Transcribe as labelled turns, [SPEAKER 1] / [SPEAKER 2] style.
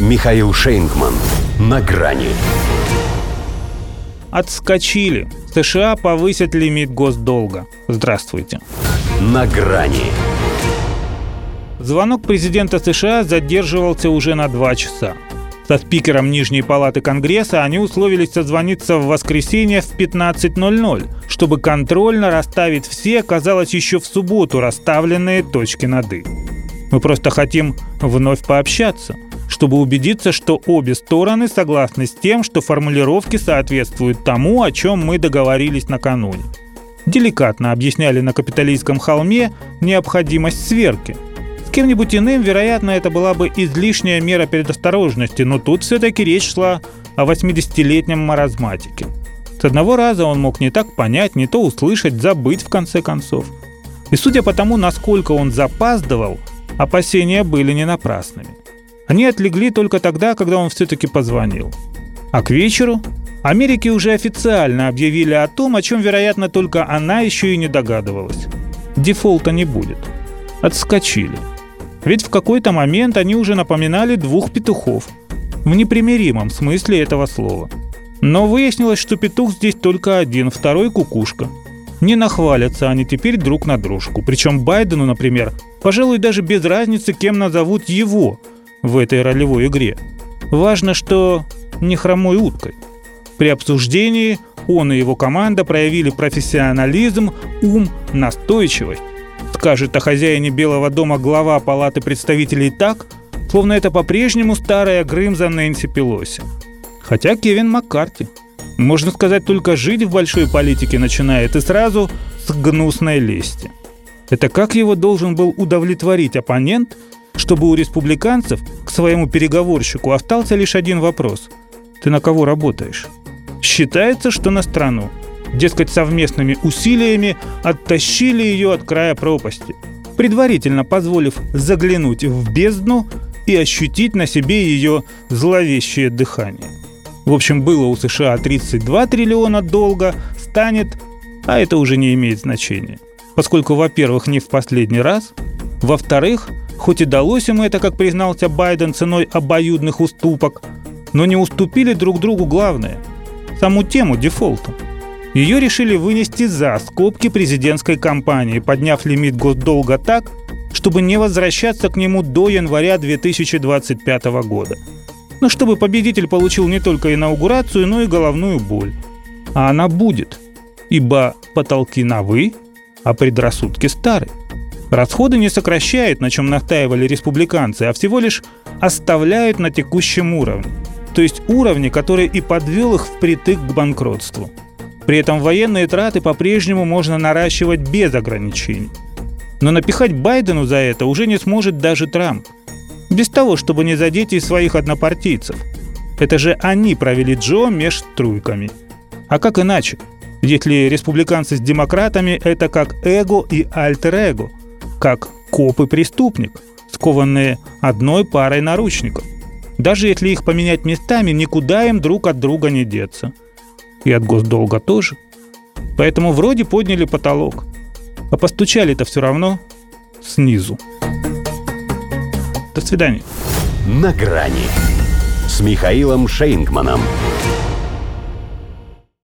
[SPEAKER 1] Михаил Шейнгман. На грани.
[SPEAKER 2] Отскочили. США повысят лимит госдолга. Здравствуйте.
[SPEAKER 1] На грани.
[SPEAKER 2] Звонок президента США задерживался уже на два часа. Со спикером Нижней палаты Конгресса они условились созвониться в воскресенье в 15.00, чтобы контрольно расставить все, казалось, еще в субботу расставленные точки над «и». Мы просто хотим вновь пообщаться, чтобы убедиться, что обе стороны согласны с тем, что формулировки соответствуют тому, о чем мы договорились накануне. Деликатно объясняли на капиталистском холме необходимость сверки – кем-нибудь иным, вероятно, это была бы излишняя мера предосторожности, но тут все-таки речь шла о 80-летнем маразматике. С одного раза он мог не так понять, не то услышать, забыть в конце концов. И судя по тому, насколько он запаздывал, опасения были не напрасными. Они отлегли только тогда, когда он все-таки позвонил. А к вечеру Америки уже официально объявили о том, о чем, вероятно, только она еще и не догадывалась. Дефолта не будет. Отскочили. Ведь в какой-то момент они уже напоминали двух петухов. В непримиримом смысле этого слова. Но выяснилось, что петух здесь только один, второй кукушка. Не нахвалятся они теперь друг на дружку. Причем Байдену, например, пожалуй, даже без разницы, кем назовут его в этой ролевой игре. Важно, что не хромой уткой. При обсуждении он и его команда проявили профессионализм, ум, настойчивость скажет о хозяине Белого дома глава Палаты представителей так, словно это по-прежнему старая Грымза Нэнси Пелоси. Хотя Кевин Маккарти, можно сказать, только жить в большой политике начинает и сразу с гнусной лести. Это как его должен был удовлетворить оппонент, чтобы у республиканцев к своему переговорщику остался лишь один вопрос. Ты на кого работаешь? Считается, что на страну – Дескать, совместными усилиями оттащили ее от края пропасти, предварительно позволив заглянуть в бездну и ощутить на себе ее зловещее дыхание. В общем, было у США 32 триллиона долга, станет, а это уже не имеет значения. Поскольку, во-первых, не в последний раз, во-вторых, хоть и далось им это, как признался Байден, ценой обоюдных уступок, но не уступили друг другу главное – саму тему дефолта – ее решили вынести за скобки президентской кампании, подняв лимит госдолга так, чтобы не возвращаться к нему до января 2025 года. Но чтобы победитель получил не только инаугурацию, но и головную боль. А она будет, ибо потолки новы, а предрассудки стары. Расходы не сокращают, на чем настаивали республиканцы, а всего лишь оставляют на текущем уровне. То есть уровне, который и подвел их впритык к банкротству – при этом военные траты по-прежнему можно наращивать без ограничений. Но напихать Байдену за это уже не сможет даже Трамп. Без того, чтобы не задеть и своих однопартийцев. Это же они провели Джо меж струйками. А как иначе? Если республиканцы с демократами – это как эго и альтер-эго, как коп и преступник, скованные одной парой наручников. Даже если их поменять местами, никуда им друг от друга не деться – и от госдолга тоже. Поэтому вроде подняли потолок, а постучали-то все равно снизу. До свидания.
[SPEAKER 1] На грани с Михаилом Шейнгманом.